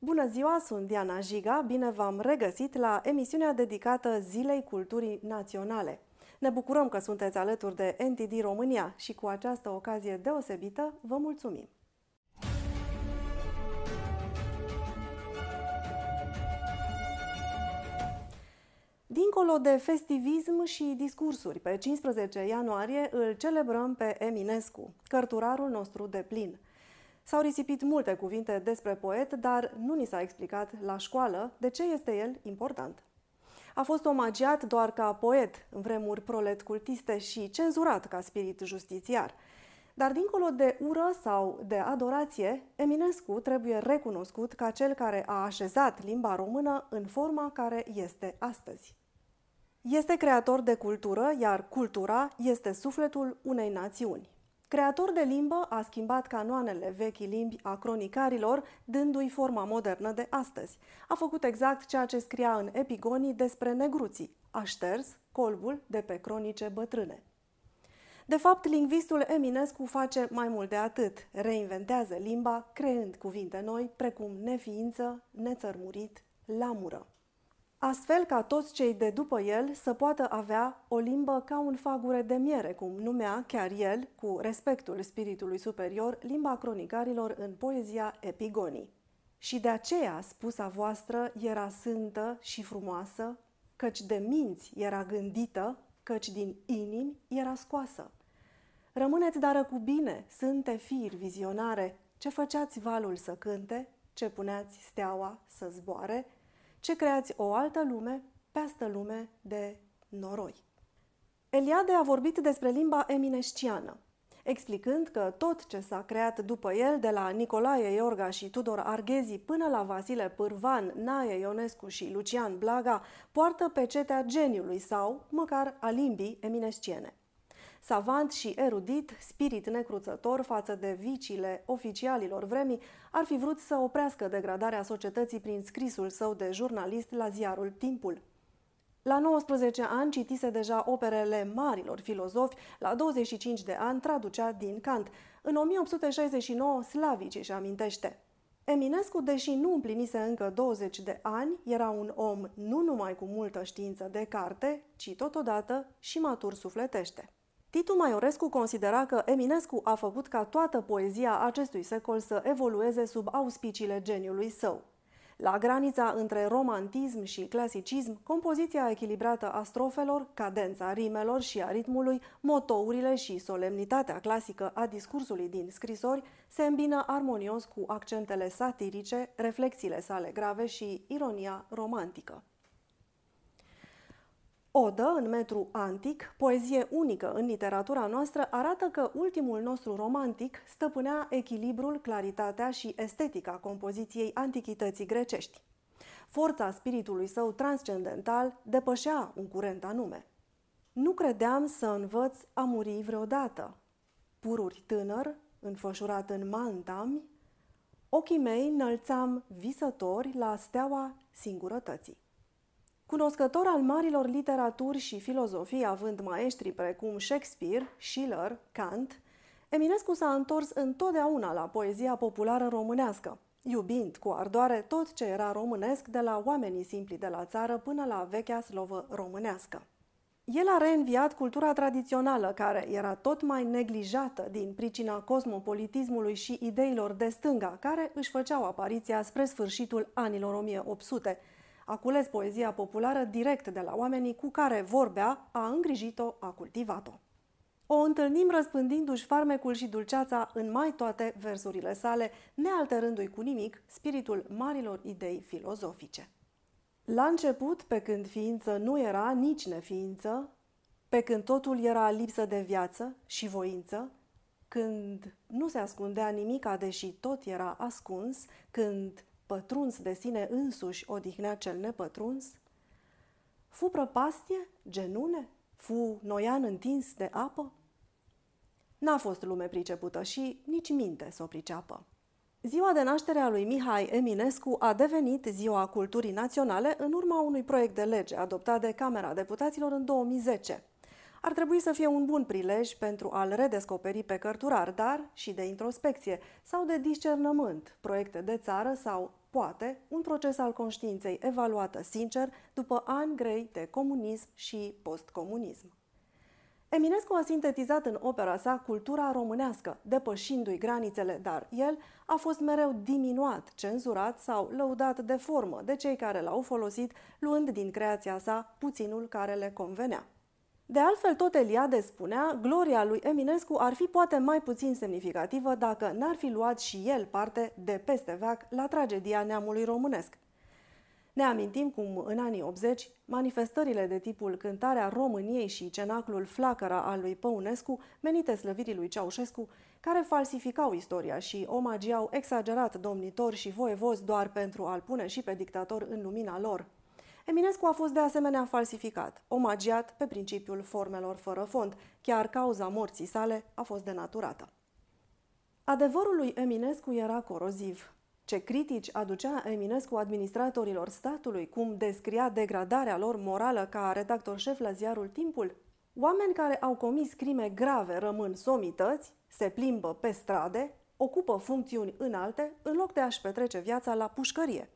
Bună ziua, sunt Diana Jiga, bine v-am regăsit la emisiunea dedicată Zilei Culturii Naționale. Ne bucurăm că sunteți alături de NTD România și cu această ocazie deosebită vă mulțumim. Dincolo de festivism și discursuri, pe 15 ianuarie îl celebrăm pe Eminescu, cărturarul nostru de plin. S-au risipit multe cuvinte despre poet, dar nu ni s-a explicat la școală de ce este el important. A fost omagiat doar ca poet în vremuri prolet cultiste și cenzurat ca spirit justițiar. Dar dincolo de ură sau de adorație, Eminescu trebuie recunoscut ca cel care a așezat limba română în forma care este astăzi. Este creator de cultură, iar cultura este sufletul unei națiuni. Creator de limbă, a schimbat canoanele vechi limbi a cronicarilor, dându-i forma modernă de astăzi. A făcut exact ceea ce scria în epigonii despre negruții. A șters colbul de pe cronice bătrâne. De fapt, lingvistul Eminescu face mai mult de atât. Reinventează limba, creând cuvinte noi, precum neființă, nețărmurit, lamură astfel ca toți cei de după el să poată avea o limbă ca un fagure de miere, cum numea chiar el, cu respectul spiritului superior, limba cronicarilor în poezia Epigonii. Și de aceea spusa voastră era sântă și frumoasă, căci de minți era gândită, căci din inimi era scoasă. Rămâneți dară cu bine, sânte fir vizionare, ce făceați valul să cânte, ce puneați steaua să zboare, ce creați o altă lume, peastă lume de noroi. Eliade a vorbit despre limba eminesciană, explicând că tot ce s-a creat după el, de la Nicolae Iorga și Tudor Arghezi până la Vasile Pârvan, Nae Ionescu și Lucian Blaga, poartă pecetea geniului sau, măcar, a limbii eminesciene savant și erudit, spirit necruțător față de viciile oficialilor vremii, ar fi vrut să oprească degradarea societății prin scrisul său de jurnalist la ziarul Timpul. La 19 ani citise deja operele marilor filozofi, la 25 de ani traducea din Kant. În 1869 Slavici își amintește. Eminescu, deși nu împlinise încă 20 de ani, era un om nu numai cu multă știință de carte, ci totodată și matur sufletește. Titu Maiorescu considera că Eminescu a făcut ca toată poezia acestui secol să evolueze sub auspiciile geniului său. La granița între romantism și clasicism, compoziția echilibrată a strofelor, cadența rimelor și a ritmului, motourile și solemnitatea clasică a discursului din scrisori se îmbină armonios cu accentele satirice, reflexiile sale grave și ironia romantică. Odă în metru antic, poezie unică în literatura noastră, arată că ultimul nostru romantic stăpânea echilibrul, claritatea și estetica compoziției antichității grecești. Forța spiritului său transcendental depășea un curent anume. Nu credeam să învăț a muri vreodată. Pururi tânăr, înfășurat în mantami, ochii mei înălțam visători la steaua singurătății. Cunoscător al marilor literaturi și filozofii, având maestri precum Shakespeare, Schiller, Kant, Eminescu s-a întors întotdeauna la poezia populară românească, iubind cu ardoare tot ce era românesc, de la oamenii simpli de la țară până la vechea slovă românească. El a reînviat cultura tradițională, care era tot mai neglijată din pricina cosmopolitismului și ideilor de stânga, care își făceau apariția spre sfârșitul anilor 1800, a cules poezia populară direct de la oamenii cu care vorbea, a îngrijit-o, a cultivat-o. O întâlnim răspândindu-și farmecul și dulceața în mai toate versurile sale, nealterându-i cu nimic spiritul marilor idei filozofice. La început, pe când ființă nu era nici neființă, pe când totul era lipsă de viață și voință, când nu se ascundea nimica, deși tot era ascuns, când pătruns de sine însuși odihnea cel nepătruns? Fu prăpastie, genune? Fu noian întins de apă? N-a fost lume pricepută și nici minte să o priceapă. Ziua de naștere a lui Mihai Eminescu a devenit Ziua Culturii Naționale în urma unui proiect de lege adoptat de Camera Deputaților în 2010 ar trebui să fie un bun prilej pentru a-l redescoperi pe cărturar, dar și de introspecție sau de discernământ, proiecte de țară sau poate, un proces al conștiinței evaluată sincer după ani grei de comunism și postcomunism. Eminescu a sintetizat în opera sa cultura românească, depășindu-i granițele, dar el a fost mereu diminuat, cenzurat sau lăudat de formă de cei care l-au folosit, luând din creația sa puținul care le convenea. De altfel, tot Eliade spunea, gloria lui Eminescu ar fi poate mai puțin semnificativă dacă n-ar fi luat și el parte de peste veac la tragedia neamului românesc. Ne amintim cum în anii 80 manifestările de tipul cântarea României și cenaclul Flacăra al lui Păunescu, menite slăvirii lui Ceaușescu, care falsificau istoria și omagiau exagerat domnitori și voievozi doar pentru a-l pune și pe dictator în lumina lor. Eminescu a fost de asemenea falsificat, omagiat pe principiul formelor fără fond, chiar cauza morții sale a fost denaturată. Adevărul lui Eminescu era coroziv. Ce critici aducea Eminescu administratorilor statului, cum descria degradarea lor morală ca redactor șef la ziarul Timpul? Oameni care au comis crime grave rămân somități, se plimbă pe strade, ocupă funcțiuni înalte, în loc de a-și petrece viața la pușcărie,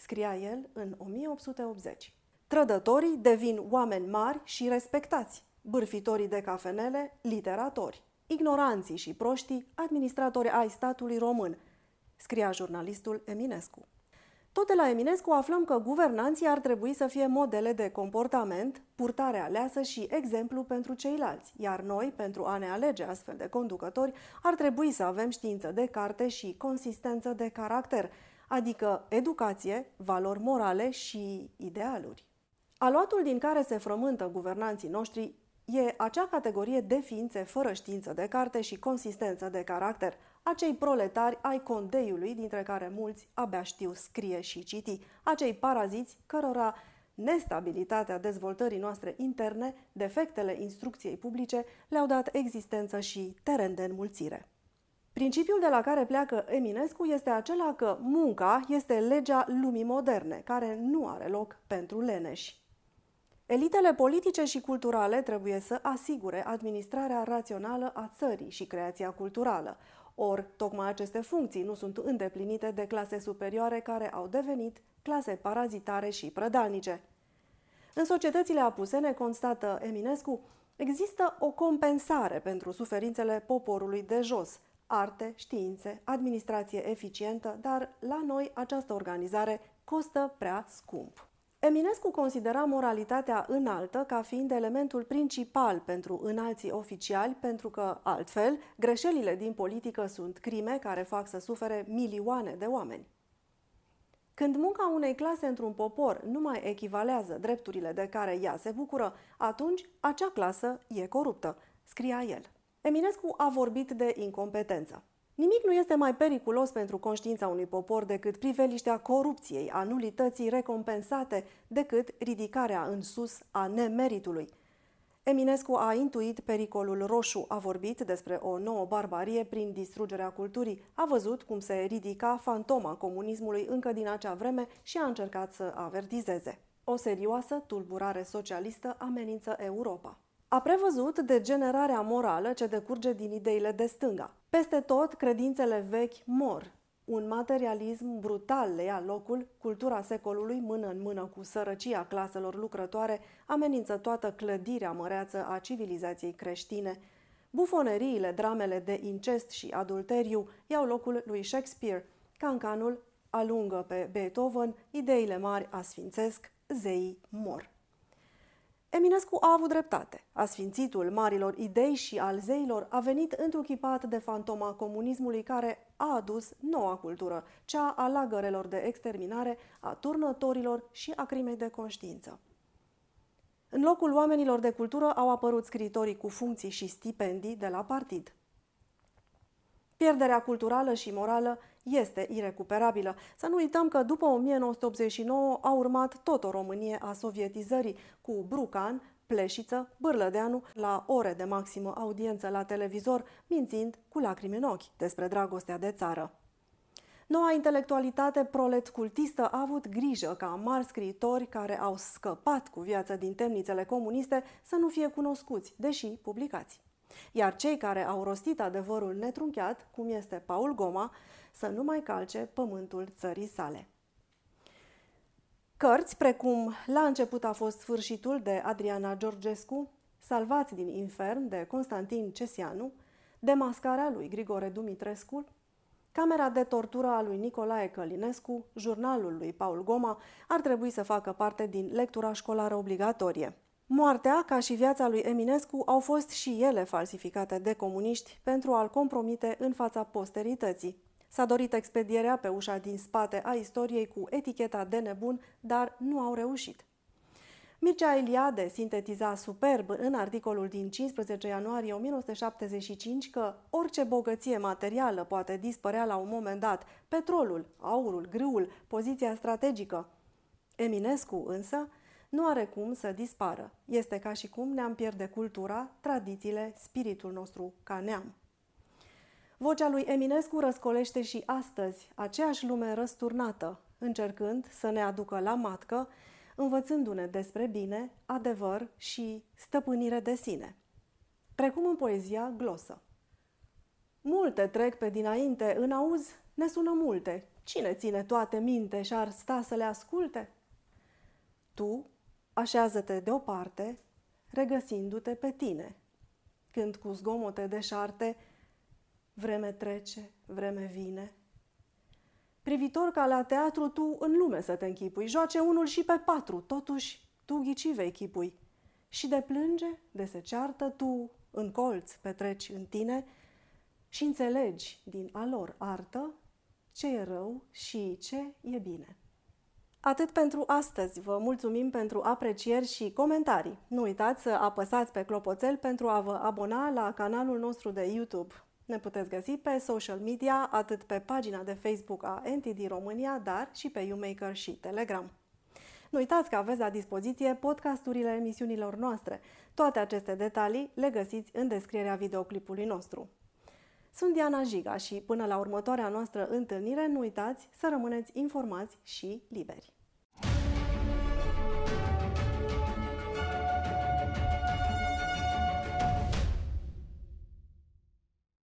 scria el în 1880. Trădătorii devin oameni mari și respectați, bârfitorii de cafenele, literatori, ignoranții și proștii, administratori ai statului român – scria jurnalistul Eminescu. Tot de la Eminescu aflăm că guvernanții ar trebui să fie modele de comportament, purtare aleasă și exemplu pentru ceilalți, iar noi, pentru a ne alege astfel de conducători, ar trebui să avem știință de carte și consistență de caracter, adică educație, valori morale și idealuri. Aluatul din care se frământă guvernanții noștri e acea categorie de ființe fără știință de carte și consistență de caracter, acei proletari ai condeiului, dintre care mulți abia știu scrie și citi, acei paraziți cărora nestabilitatea dezvoltării noastre interne, defectele instrucției publice le-au dat existență și teren de înmulțire. Principiul de la care pleacă Eminescu este acela că munca este legea lumii moderne, care nu are loc pentru leneși. Elitele politice și culturale trebuie să asigure administrarea rațională a țării și creația culturală. Ori, tocmai aceste funcții nu sunt îndeplinite de clase superioare care au devenit clase parazitare și prădalnice. În societățile apusene, constată Eminescu, există o compensare pentru suferințele poporului de jos, arte, științe, administrație eficientă, dar la noi această organizare costă prea scump. Eminescu considera moralitatea înaltă ca fiind elementul principal pentru înalții oficiali, pentru că, altfel, greșelile din politică sunt crime care fac să sufere milioane de oameni. Când munca unei clase într-un popor nu mai echivalează drepturile de care ea se bucură, atunci acea clasă e coruptă, scria el. Eminescu a vorbit de incompetență. Nimic nu este mai periculos pentru conștiința unui popor decât priveliștea corupției, a nulității recompensate, decât ridicarea în sus a nemeritului. Eminescu a intuit pericolul roșu, a vorbit despre o nouă barbarie prin distrugerea culturii, a văzut cum se ridica fantoma comunismului încă din acea vreme și a încercat să avertizeze. O serioasă tulburare socialistă amenință Europa. A prevăzut degenerarea morală ce decurge din ideile de stânga. Peste tot, credințele vechi mor. Un materialism brutal le ia locul, cultura secolului, mână în mână cu sărăcia claselor lucrătoare, amenință toată clădirea măreață a civilizației creștine. Bufoneriile, dramele de incest și adulteriu iau locul lui Shakespeare. Cancanul alungă pe Beethoven, ideile mari asfințesc, zeii mor. Eminescu a avut dreptate. Asfințitul marilor idei și al zeilor a venit întruchipat de fantoma comunismului care a adus noua cultură, cea a lagărelor de exterminare, a turnătorilor și a crimei de conștiință. În locul oamenilor de cultură au apărut scriitorii cu funcții și stipendii de la partid. Pierderea culturală și morală este irecuperabilă. Să nu uităm că după 1989 a urmat tot o Românie a sovietizării, cu Brucan, Pleșiță, Bârlădeanu, la ore de maximă audiență la televizor, mințind cu lacrimi în ochi despre dragostea de țară. Noua intelectualitate prolet-cultistă a avut grijă ca mari scriitori care au scăpat cu viața din temnițele comuniste să nu fie cunoscuți, deși publicați. Iar cei care au rostit adevărul netrunchiat, cum este Paul Goma, să nu mai calce pământul țării sale. Cărți precum La început a fost sfârșitul de Adriana Georgescu, Salvați din infern de Constantin Cesianu, Demascarea lui Grigore Dumitrescu, Camera de tortură a lui Nicolae Călinescu, jurnalul lui Paul Goma, ar trebui să facă parte din lectura școlară obligatorie. Moartea, ca și viața lui Eminescu, au fost și ele falsificate de comuniști pentru a-l compromite în fața posterității. S-a dorit expedierea pe ușa din spate a istoriei cu eticheta de nebun, dar nu au reușit. Mircea Eliade sintetiza superb în articolul din 15 ianuarie 1975 că orice bogăție materială poate dispărea la un moment dat, petrolul, aurul, grâul, poziția strategică. Eminescu însă nu are cum să dispară. Este ca și cum ne-am pierde cultura, tradițiile, spiritul nostru ca neam. Vocea lui Eminescu răscolește și astăzi aceeași lume răsturnată, încercând să ne aducă la matcă, învățându-ne despre bine, adevăr și stăpânire de sine. Precum în poezia glosă. Multe trec pe dinainte, în auz ne sună multe. Cine ține toate minte și ar sta să le asculte? Tu așează-te deoparte, regăsindu-te pe tine. Când cu zgomote deșarte, vreme trece, vreme vine. Privitor ca la teatru, tu în lume să te închipui, joace unul și pe patru, totuși tu ghicivei chipui. Și de plânge, de se ceartă, tu în colț petreci în tine și înțelegi din a lor artă ce e rău și ce e bine. Atât pentru astăzi. Vă mulțumim pentru aprecieri și comentarii. Nu uitați să apăsați pe clopoțel pentru a vă abona la canalul nostru de YouTube. Ne puteți găsi pe social media, atât pe pagina de Facebook a NTD România, dar și pe YouMaker și Telegram. Nu uitați că aveți la dispoziție podcasturile emisiunilor noastre. Toate aceste detalii le găsiți în descrierea videoclipului nostru. Sunt Diana Jiga și până la următoarea noastră întâlnire, nu uitați să rămâneți informați și liberi.